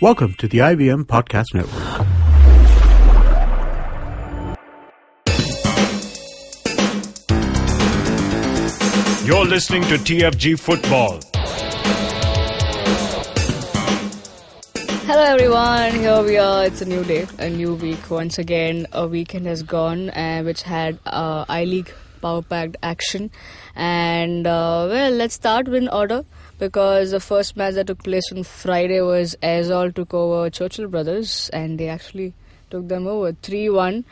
Welcome to the IVM Podcast Network. You're listening to TFG Football. Hello everyone, here we are. It's a new day, a new week. Once again, a weekend has gone, uh, which had uh, I League power packed action. And uh, well, let's start in order because the first match that took place on Friday was Aizawl took over Churchill Brothers, and they actually took them over 3 1.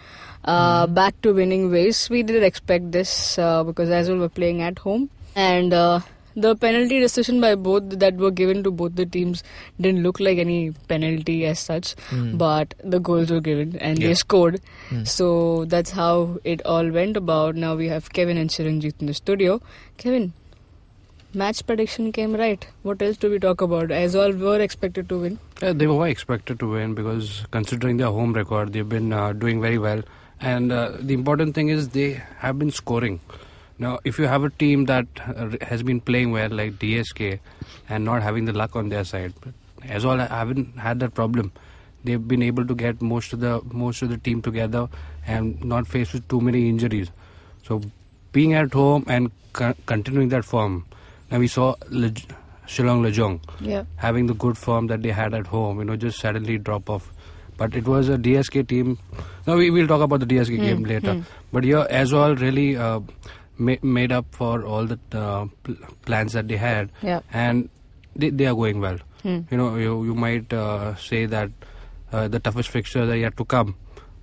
Uh, Back to winning ways. We didn't expect this uh, because Aizawl were playing at home, and uh, the penalty decision by both that were given to both the teams didn't look like any penalty as such, but the goals were given and they Yeah. scored. So that's how it all went about. Now we have Kevin and Chiranjit in the studio. Kevin, match prediction came right. What else do we talk about? Aizawl were expected to win. Yeah, they were expected to win because considering their home record, they've been uh, doing very well. And uh, the important thing is they have been scoring. Now, if you have a team that uh, has been playing well, like DSK, and not having the luck on their side, Aizawl haven't had that problem. They've been able to get most of the most of the team together and not faced with too many injuries. So, being at home and co- continuing that form. Now we saw Lej- Shillong Lajong Yeah. having the good form that they had at home, you know, just suddenly drop off. But it was a DSK team. Now we will talk about the DSK game later. But yeah, Aizawl, really uh, ma- made up for all the uh, pl- plans that they had, Yeah. and they, they are going well. Hmm. You know, you you might uh, say that uh, the toughest fixtures are yet to come,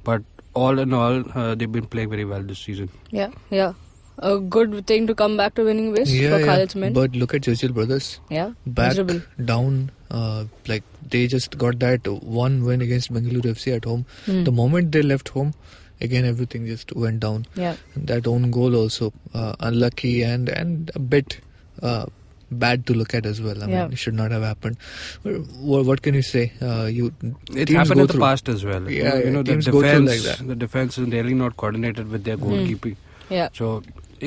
but all in all, uh, they've been playing very well this season. Yeah. Yeah. A good thing to come back to winning ways Yeah, for yeah. Khalid's men. But look at Churchill Brothers. yeah. Back Miserable. down, uh, like they just got that one win against Bengaluru FC at home. Hmm. The moment they left home, again everything just went down. Yeah. That own goal also uh, unlucky and and a bit uh, bad to look at as well. I Yeah. mean, it should not have happened. What, what can you say? Uh, you It teams happened go in the through- past as well. Yeah, you yeah, know the teams go through defense, like that. Hmm. the defense is really not coordinated with their goalkeeping. Yeah. So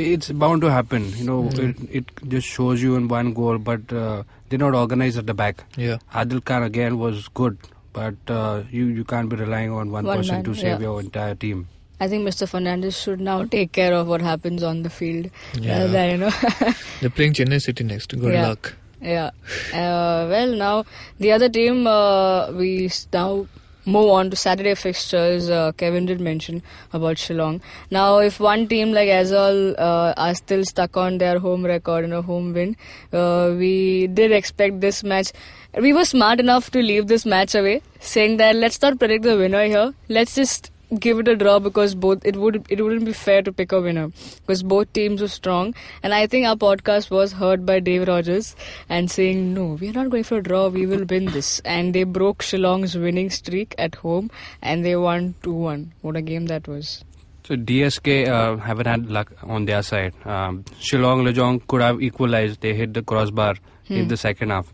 it's bound to happen. You know, Mm. it, it just shows you in one goal, but uh, they're not organized at the back. Yeah. Adil Khan again was good, but uh, you you can't be relying on one, One person man, to save yeah. your entire team. I think Mr. Fernandez should now take care of what happens on the field. Yeah. Rather than, you know. They're playing Chennai City next. Good Yeah. luck. Yeah. Uh, well, now the other team, uh, we now move on to Saturday fixtures. Uh, Kevin did mention about Shillong. Now, if one team like Aizawl uh, are still stuck on their home record and a home win, uh, we did expect this match. We were smart enough to leave this match away, saying that let's not predict the winner here. Let's just give it a draw because both it would it wouldn't be fair to pick a winner because both teams were strong and I think our podcast was heard by Dave Rogers and saying no we are not going for a draw we will win this and they broke Shillong's winning streak at home and they won 2-1 what a game that was So DSK uh, haven't had luck on their side. Um, Shillong Lajong could have equalized. They hit the crossbar in Hmm. the second half.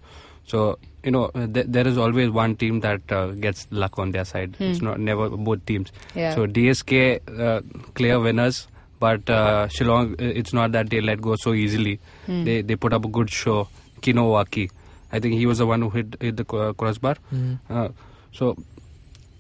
So you know uh, th- there is always one team that uh, gets luck on their side. It's Hmm. not never both teams. yeah So DSK uh, clear winners, but uh, Shillong uh, it's not that they let go so easily. Hmm. They they put up a good show. Kinowaki, I think he was the one who hit, hit the crossbar. Mm. Uh, so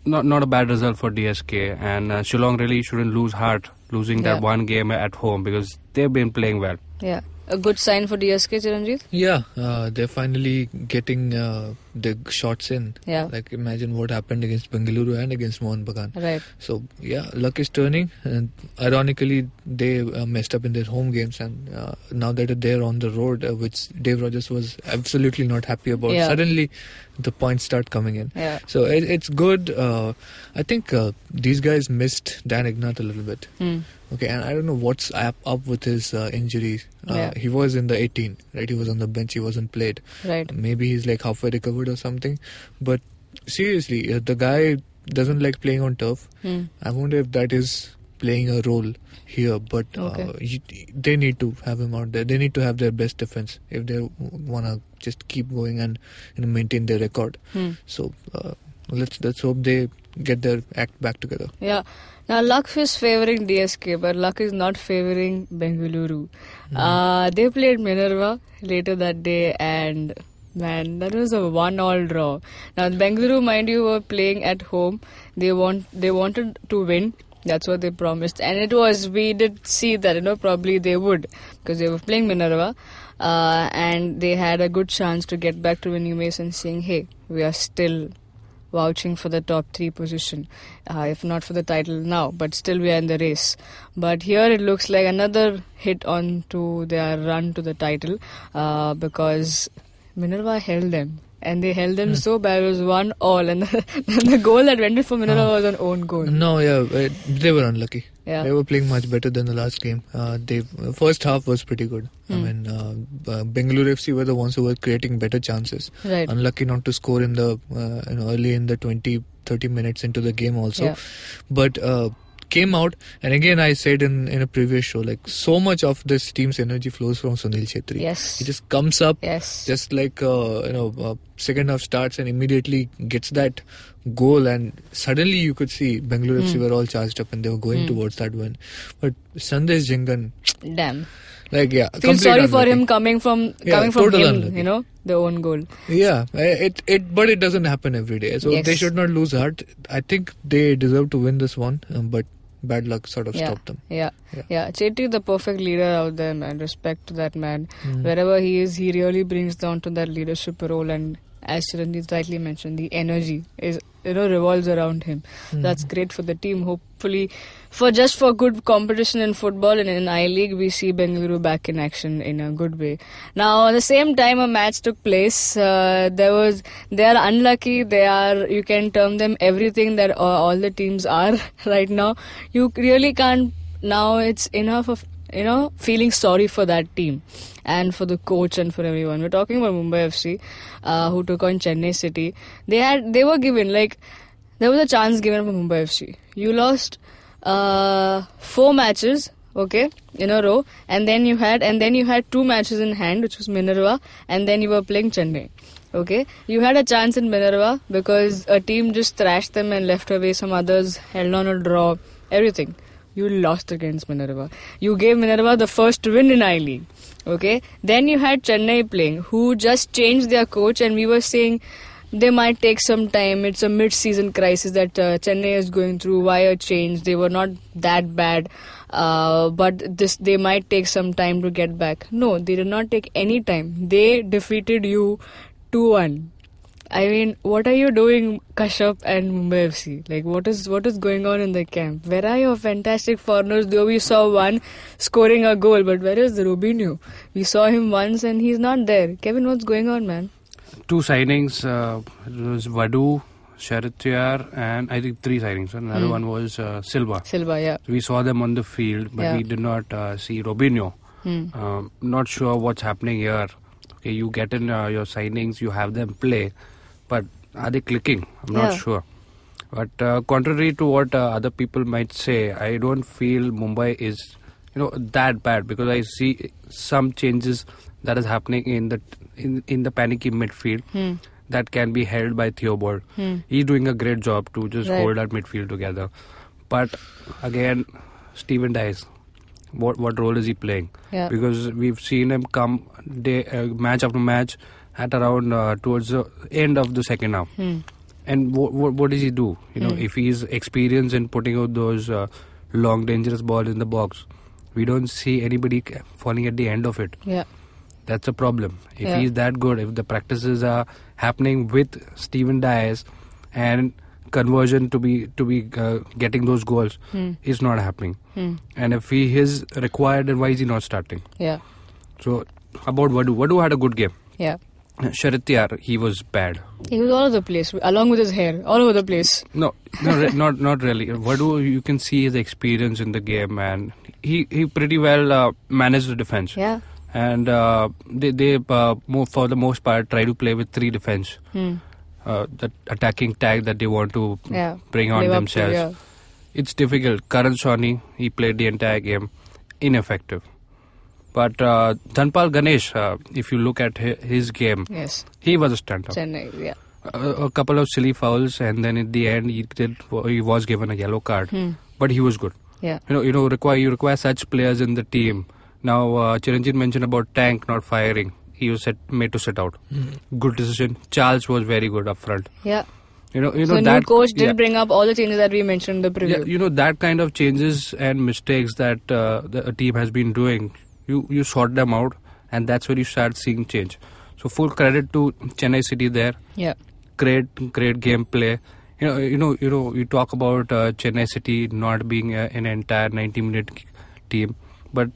not not a bad result for DSK and uh, Shillong really shouldn't lose heart losing Yeah. that one game at home because they've been playing well. yeah a good sign for DSK Chiranjit Yeah, uh, they're finally getting uh, the shots in. yeah Like imagine what happened against Bengaluru and against Mohun Bagan. right So yeah, luck is turning, and ironically they uh, messed up in their home games, and uh, now that they're on the road, uh, which Dave Rogers was absolutely not happy about, Yeah. suddenly the points start coming in. yeah So it, it's good. Uh, I think uh, these guys missed Dan Ignat a little bit. hmm. Okay, and I don't know what's up, up with his uh, injuries. Uh, Yeah. He was in the 18, right? He was on the bench. He wasn't played. right Maybe he's like halfway recovered or something. But seriously, uh, the guy doesn't like playing on turf. hmm. I wonder if that is playing a role here. But uh, Okay. you, they need to have him out there. They need to have their best defense if they want to just keep going and, and maintain their record. Hmm. So uh, let's let's hope they get their act back together. Yeah. Now, luck is favoring DSK, but luck is not favoring Bengaluru. Uh, they played Minerva later that day, and Man, that was a one-all draw. Now, Bengaluru, mind you, were playing at home. They want they wanted to win. That's what they promised, and it was. We did see that, you know, probably they would because they were playing Minerva, uh, and they had a good chance to get back to Vinny Mason, saying, "Hey, we are still vouching for the top three position, uh, if not for the title now, but still we are in the race. But here it looks like another hit on to their run to the title uh, because Minerva held them. And they held them so bad. It was one all, and the, the goal that went in for Minerva was an own goal. No, yeah, uh, they were unlucky. Yeah. They were playing much better than the last game. Uh, they uh, first half was pretty good. I Hmm. mean, uh, uh, Bengaluru FC were the ones who were creating better chances. Right. Unlucky not to score in the uh, you know, early in the 20, 30 minutes into the game also. Yeah. But uh, came out, and again I said in in a previous show, like so much of this team's energy flows from Sunil Chhetri. Yes. He just comes up, Yes. just like uh, you know, uh, second half starts and immediately gets that goal, and suddenly you could see Bengaluru FC Hmm. were all charged up and they were going Hmm. towards that win. But Sandesh Jhingan, Damn. like yeah, Feel sorry for him coming from Yeah, coming from him. unlucky. You know, the own goal. Yeah, it it but it doesn't happen every day, so Yes. they should not lose heart. I think they deserve to win this one, um, but bad luck sort of Yeah. stopped them. Yeah, Yeah. yeah. Chhetri, the perfect leader out there, man. Respect to that man. Mm. Wherever he is, he really brings down to that leadership role. And as Chiranjeev rightly mentioned, the energy is you know revolves around him. Mm. That's great for the team. Hopefully, for just for good competition in football and in I League, we see Bengaluru back in action in a good way. Now, at the same time, a match took place. Uh, there was they are unlucky. They are you can term them everything that uh, all the teams are right now. You really can't. Now it's enough of you know feeling sorry for that team and for the coach and for everyone. We're talking about Mumbai FC, uh, who took on Chennai City. They had they were given like there was a chance given for Mumbai FC. You lost uh, four matches, okay, in a row, and then you had and then you had two matches in hand, which was Minerva, and then you were playing Chennai. Okay, you had a chance in Minerva because a team just thrashed them and left away. Some others held on a draw, everything. You lost against Minerva. You gave Minerva the first win in I League. Okay, then you had Chennai playing, who just changed their coach, and we were saying they might take some time. It's a mid-season crisis that uh, Chennai is going through. Why a change? They were not that bad, uh, but this they might take some time to get back. No, they did not take any time. They defeated you two-one. I mean, what are you doing, Kashyap and Mumbai FC? Like, what is what is going on in the camp? Where are your fantastic foreigners? Though we saw one scoring a goal, but where is the Rubinho? We saw him once and he's not there. Kevin, what's going on, man? Two signings. Uh, it was Vadu, Sharatyar, and I think three signings. Another Hmm. one was uh, Silva. Silva, yeah. We saw them on the field, but Yeah. we did not uh, see Robinho. Hmm. Um, not sure what's happening here. Okay, you get in uh, your signings, you have them play, but are they clicking? I'm not sure. But uh, contrary to what uh, other people might say, I don't feel Mumbai is, you know, that bad because I see some changes that is happening in the in in the panicky midfield Hmm. that can be held by Theobald. Hmm. He's doing a great job to just Right. hold our midfield together. But again, Steven Dias, what what role is he playing? Yeah. Because we've seen him come day uh, match after match at around uh, towards the end of the second half. Hmm. And what what what does he do? You know, Hmm. if he's experienced in putting out those uh, long dangerous balls in the box, we don't see anybody falling at the end of it. Yeah. That's a problem. If Yeah. he's that good, if the practices are happening with Steven Dias and conversion to be to be uh, getting those goals Hmm. is not happening. Hmm. And if he is required, then why is he not starting? Yeah. So about Vadu, Vadu had a good game. Yeah. Sharatyar, he was bad. He was all over the place, along with his hair, all over the place. No, no, re- not not really. Vadu, you can see his experience in the game, and he he pretty well uh, managed the defense. Yeah. And uh, they they uh, for the most part try to play with three defense. Hmm. uh, that attacking tag that they want to Yeah. bring on Live up to, themselves. yeah. It's difficult. Karan Sawhney, he played the entire game, ineffective. But uh, Dhanpal Ganesh, uh, if you look at his game, Yes. he was a stand-up. Chennai. Yeah. A, a couple of silly fouls, and then at the end, he did. He was given a yellow card, Hmm. but he was good. Yeah. You know, you know, require you require such players in the team. Now, uh, Chiranjit mentioned about Tank not firing. he was set, made to sit out. Good decision. Charles was very good up front. Yeah. You know, you know the that new coach did yeah. bring up all the changes that we mentioned in the preview. Yeah, you know that kind of changes and mistakes that uh, the a team has been doing. You you sort them out, and that's where you start seeing change. So full credit to Chennai City there. yeah. Great great gameplay. You know you know you know you talk about uh, Chennai City not being a, an entire 90 minute team, but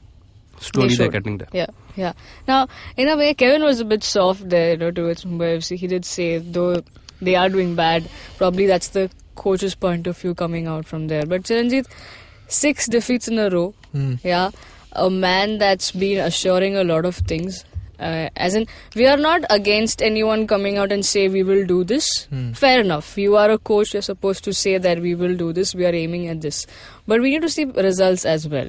slowly They they're getting there. Yeah, yeah. Now, in a way, Kevin was a bit soft there, you know, towards Mumbai FC. He did say, though they are doing bad, probably that's the coach's point of view coming out from there. But Chiranjit, six defeats in a row. Hmm. Yeah, a man that's been assuring a lot of things. Uh, as in, we are not against anyone coming out and say we will do this. Hmm. Fair enough. You are a coach. You're supposed to say that we will do this. We are aiming at this. But we need to see results as well.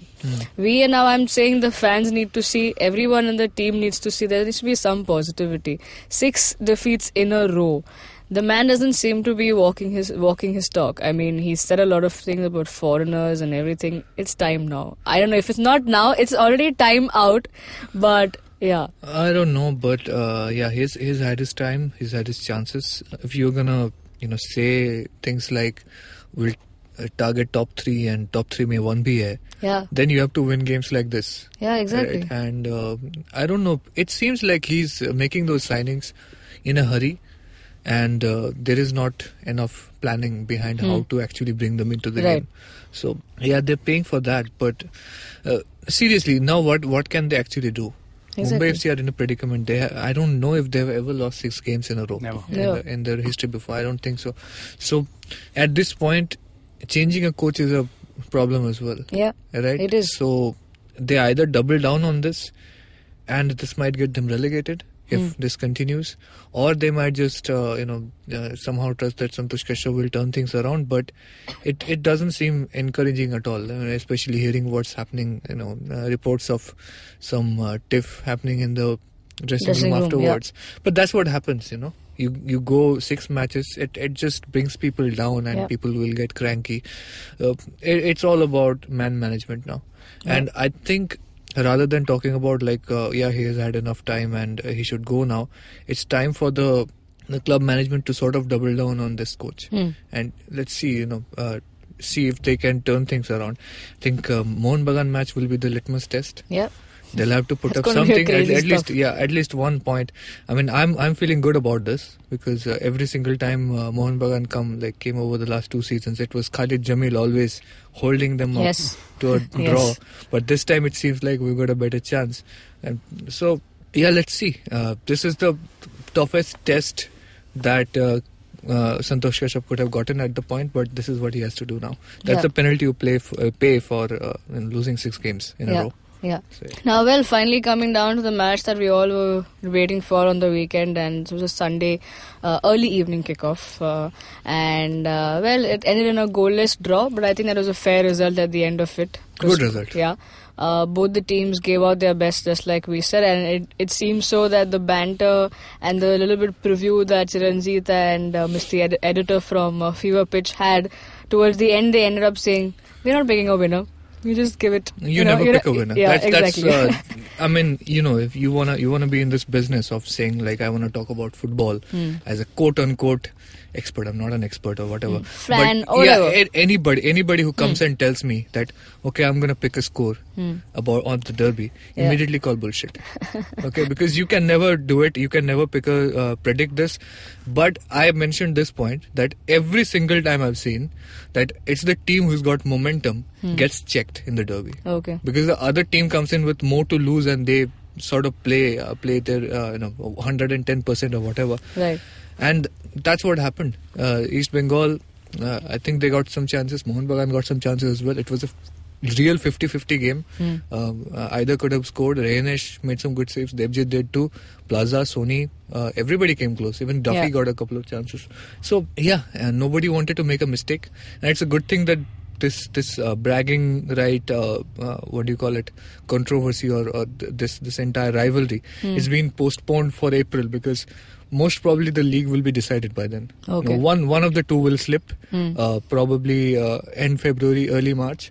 We and now I'm saying the fans need to see. Everyone in the team needs to see. There needs to be some positivity. Six defeats in a row. The man doesn't seem to be walking his walking his talk. I mean, he said a lot of things about foreigners and everything. It's time now. I don't know if it's not now. It's already time out. But yeah, I don't know, but uh, yeah, he's he's had his time. He's had his chances. If you're gonna, you know, say things like we'll uh, target top three and top three may one be hai, yeah, then you have to win games like this. yeah, exactly. Right? And uh, I don't know. It seems like he's uh, making those signings in a hurry, and uh, there is not enough planning behind how Hmm. to actually bring them into the Right. game. So yeah, they're paying for that. But uh, seriously, now what what can they actually do? Exactly. Mumbai FC are in a predicament. They ha- I don't know if they've ever lost six games in a row Never. in, Never. the, in their history before. I don't think so. So at this point, changing a coach is a problem as well Yeah, right? It is. So they either double down on this, and this might get them relegated if Hmm. this continues, or they might just uh, you know uh, somehow trust that Santosh Kashyap will turn things around. But it it doesn't seem encouraging at all, I mean, especially hearing what's happening. You know, uh, reports of some uh, tiff happening in the dressing, Dressing room room, yeah. afterwards. But that's what happens, you know. You you go six matches, it, it just brings people down and Yeah. people will get cranky. Uh, it, it's all about man management now, Yeah. and I think rather than talking about like uh, yeah he has had enough time and uh, he should go now, it's time for the the club management to sort of double down on this coach Hmm. and let's see you know. Uh, See if they can turn things around. I think uh, Mohun Bagan match will be the litmus test. yeah. They'll have to put up gonna be a something at, at least yeah at least one point. I mean I'm I'm feeling good about this because uh, every single time uh, Mohun Bagan come like came over the last two seasons it was Khalid Jamil always holding them up Yes. to a Yes. draw. But this time it seems like we've got a better chance. And so yeah let's see. Uh, this is the toughest test that. Uh, uh, Santosh Kashyap could have gotten at the point, but this is what he has to do now. That's Yeah. the penalty you play f- uh, pay for uh, in losing six games in a row. Yeah. So, Now, well, finally coming down to the match that we all were waiting for on the weekend, and it was a Sunday uh, early evening kickoff. Uh, and, uh, well, it ended in a goalless draw, but I think that was a fair result at the end of it. Good result. Yeah. Uh, both the teams gave out their best, just like we said, and it, it seems so that the banter and the little bit preview that Chiranjit and uh, Mr. Ed- editor from uh, Fever Pitch had towards the end, they ended up saying, "We're not picking a winner. You just give it." you, know, never pick a winner. Yeah, that's, exactly. That's, uh, I mean, you know, if you wanna you wanna be in this business of saying like I wanna talk about football Hmm. as a quote unquote expert. I'm not an expert or whatever. Hmm. Fan but or yeah, whatever. anybody anybody who comes and tells me that okay, I'm gonna pick a score Hmm. about on the derby, Yeah. immediately call bullshit. okay, because you can never do it. You can never pick a uh, predict this. But I mentioned this point that every single time I've seen that it's the team who's got momentum Hmm. gets checked in the derby. Okay. because the other team comes in with more to lose and they sort of play uh, play their uh, you know 110 percent or whatever. Right. and that's what happened. Uh, east bengal uh, i think they got some chances. Mohun bagan got some chances as well. It was a real 50-50 game. Hmm. um, uh, either could have scored. Rehenesh made some good saves. Debjit did too. Plaza Sony uh, everybody came close. Even Duffy Yeah. got a couple of chances. So yeah nobody wanted to make a mistake. And it's a good thing that this this uh, bragging right uh, uh, what do you call it controversy or, or th- this this entire rivalry Hmm. is being postponed for April because most probably the league will be decided by then You Okay. know, one one of the two will slip uh, probably uh, end February early March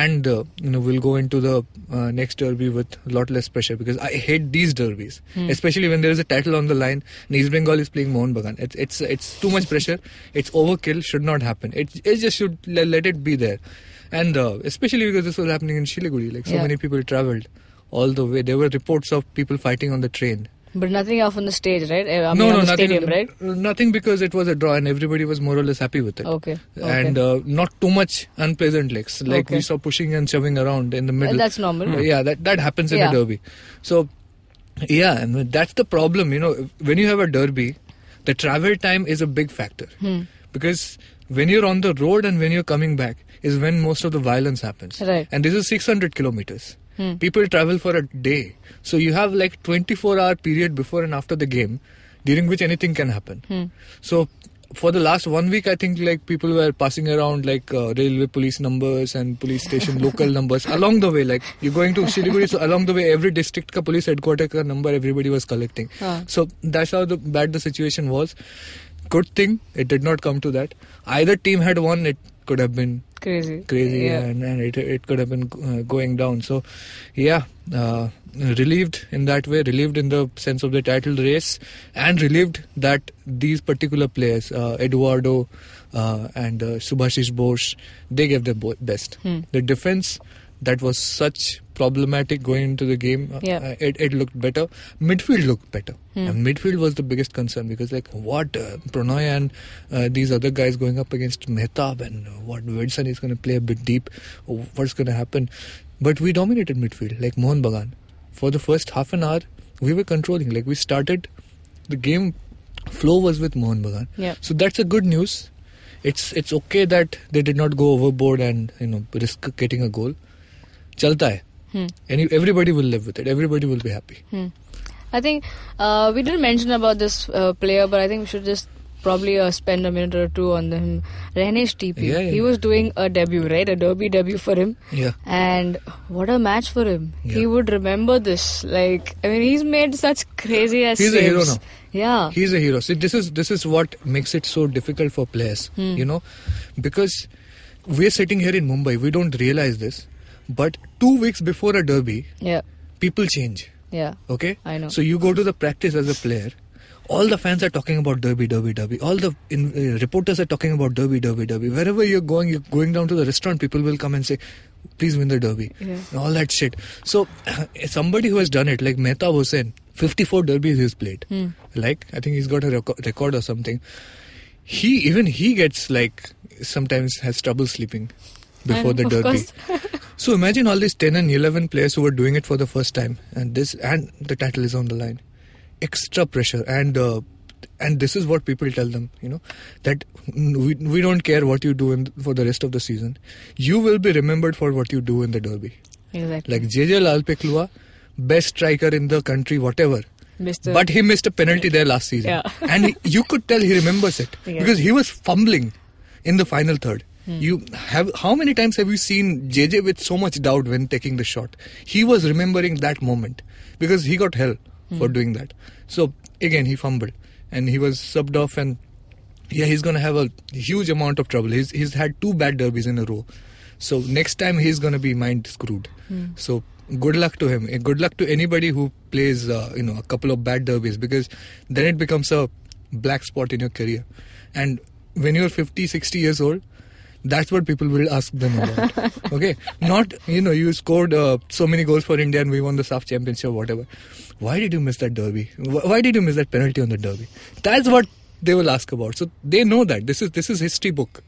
and uh, you know we'll go into the uh, next derby with a lot less pressure because I hate these derbies, especially when there is a title on the line and East Bengal is playing Mohun Bagan. It's it's it's too much pressure. It's overkill. Should not happen. It it just should le- let it be there, and uh, especially because this was happening in Siliguri. Like so Yeah. many people travelled all the way. There were reports of people fighting on the train. But nothing off on the stage, right? I mean, no, no, nothing. stadium, right? Nothing because it was a draw and everybody was more or less happy with it. Okay. And uh, not too much unpleasant legs like we saw pushing and shoving around in the Uh, middle. that's normal. Uh, yeah, that that happens in Yeah. a derby. So, yeah, and that's the problem. You know, when you have a derby, the travel time is a big factor Hmm. because when you're on the road and when you're coming back is when most of the violence happens. Right. And this is 600 kilometers. Hmm. People travel for a day, so you have like 24 hour period before and after the game, during which anything can happen. Hmm. So for the last one week, I think like people were passing around like uh, railway police numbers and police station local numbers along the way. Like you're going to Siliguri, so along the way, every district ka police headquarter ka number everybody was collecting. Ah. So that's how the, bad the situation was. Good thing it did not come to that. Either team had won, it could have been Crazy. crazy Yeah. and, and it, it could have been uh, going down so yeah uh, relieved in that way relieved in the sense of the title race and relieved that these particular players uh, eduardo uh, and uh, subhashish bose they gave their best Hmm. the defense that was such problematic going into the game uh, Yeah. uh, it, it looked better. Midfield looked better. Hmm. and midfield was the biggest concern because like what uh, Pranoy and uh, these other guys going up against Mehtab and uh, what Wedson is going to play a bit deep. Oh, what's going to happen? But we dominated midfield like Mohun Bagan. For the first half an hour we were controlling. Like we started the game flow was with Mohun Bagan. Yeah. so that's a good news. It's it's okay that they did not go overboard and you know risk getting a goal. Chalta hai Hmm. Any, everybody will live with it everybody will be happy Hmm. I think uh, we didn't mention about this uh, player, but I think we should just probably uh, spend a minute or two on him. Rehenesh TP. Yeah, yeah, he yeah. was doing a debut, right? A derby debut for him. yeah And what a match for him. He would remember this. Like, I mean, he's made such crazy ass He's a hero now. Yeah. He's a hero. See, this is this is what makes it so difficult for players. Hmm. You know, because we're sitting here in Mumbai, we don't realize this, but two weeks before a derby, yeah. people change. Yeah. Okay, I know. So you go to the practice as a player. All the fans are talking about derby, derby, derby. All the in, uh, reporters are talking about derby, derby, derby. Wherever you're going, you're going down to the restaurant. People will come and say, "Please win the derby." Yeah. And all that shit. So somebody who has done it, like Mehtab Hossain, 54 derbies he's played. Hmm. Like I think he's got a reco- record or something. He even he gets like sometimes has trouble sleeping before And the derby. So imagine all these 10 and 11 players who were doing it for the first time and this and the title is on the line. Extra pressure and uh, and this is what people tell them, you know, that we, we don't care what you do in, for the rest of the season. You will be remembered for what you do in the derby. Exactly. Like Jeje Lalpekhlua, best striker in the country, whatever. Mr. But he missed a penalty there last season. Yeah. and he, you could tell he remembers it Yes. because he was fumbling in the final third. Hmm. You have how many times have you seen Jeje with so much doubt when taking the shot? He was remembering that moment because he got hell Hmm. for doing that. So again, he fumbled and he was subbed off and yeah, he's to have a huge amount of trouble. He's he's had two bad derbies in a row. So next time he's to be mind screwed. Hmm. So good luck to him. Eh, Good luck to anybody who plays uh, you know a couple of bad derbies because then it becomes a black spot in your career. And when you're 50, 60 years old, that's what people will ask them about. okay, not you know you scored uh, so many goals for India and we won the SAFF championship or whatever. Why did you miss that derby? Why did you miss that penalty on the derby? That's what they will ask about. So they know that this is this is history book,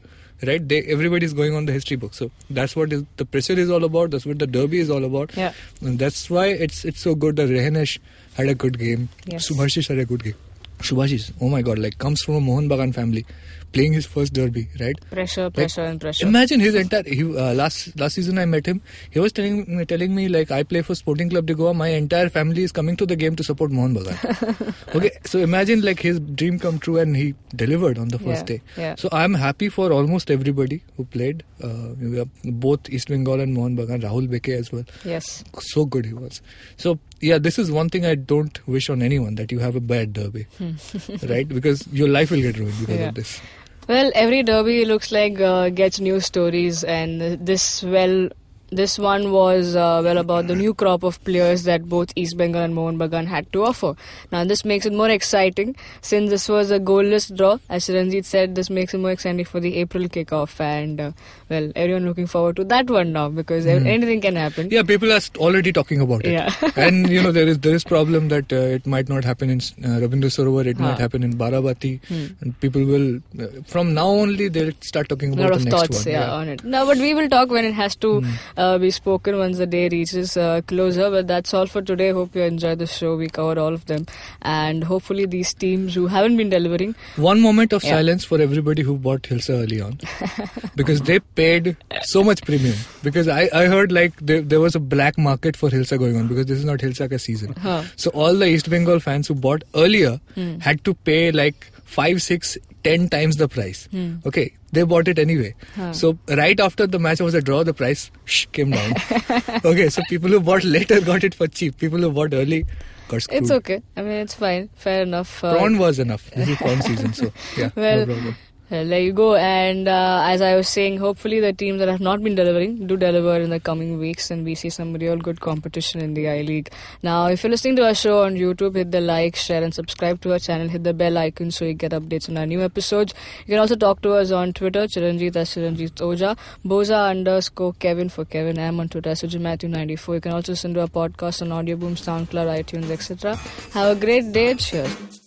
right? They everybody's going on the history book. So that's what is, the pressure is all about. That's what the derby is all about. Yeah. And that's why it's it's so good that Rehenesh had a good game. Yes. Subhashish had a good game. Subhashish, oh my god, like comes from a Mohun Bagan family, playing his first derby, right? pressure, pressure, and pressure. Imagine his entire he, uh, last last season I met him. He was telling me telling me like I play for Sporting Club de Goa. My entire family is coming to the game to support Mohun Bagan. okay, so imagine like his dream come true and he delivered on the first Yeah, day. yeah. So I'm happy for almost everybody who played. Uh, both East Bengal and Mohan Bagan, Rahul Bheke as well. yes. So good he was. So yeah, this is one thing I don't wish on anyone that you have a bad derby, right? Because your life will get ruined because Yeah. of this. Well, every derby looks like uh, gets news stories, and this well this one was uh, well about the new crop of players that both East Bengal and Mohun Bagan had to offer. Now this makes it more exciting since this was a goalless draw. As Ranjit said, this makes it more exciting for the April kickoff, and uh, well, everyone looking forward to that one now because Hmm. anything can happen. Yeah, people are already talking about it. Yeah. and you know there is there is problem that uh, it might not happen in uh, Rabindra Sarovar, it might happen in Barabati, Hmm. and people will uh, from now only they'll start talking about lot of the next thoughts one. yeah, on it. No, but we will talk when it has to Hmm. Uh, be spoken once the day reaches uh, closer. But that's all for today. Hope you enjoyed the show. We covered all of them, and hopefully these teams who haven't been delivering. One moment of Yeah. silence for everybody who bought Hilsa early on, because they paid so much premium. Because I, I heard like there, there was a black market for Hilsa going on because this is not Hilsa season. Huh. So all the East Bengal fans who bought earlier Hmm. had to pay like five, six, ten times the price. Hmm. Okay, they bought it anyway. Huh. So right after the match was a draw, the price shh, came down. okay, so people who bought later got it for cheap. People who bought early got screwed. It's okay. I mean, it's fine. Fair enough. Uh, Prawn was enough. This is prawn season, so yeah, Well, no problem. Well, there you go. And uh, as I was saying, hopefully the teams that have not been delivering do deliver in the coming weeks, and we see some real good competition in the I League. Now, if you're listening to our show on YouTube, hit the like, share, and subscribe to our channel. Hit the bell icon so you get updates on our new episodes. You can also talk to us on Twitter, Chiranjit as Chiranjit Oja, Boza underscore Kevin for Kevin. I'm on Twitter, Suju Matthew 94. You can also listen to our podcast on Audio Boom, SoundCloud, iTunes, etc. Have a great day. Cheers.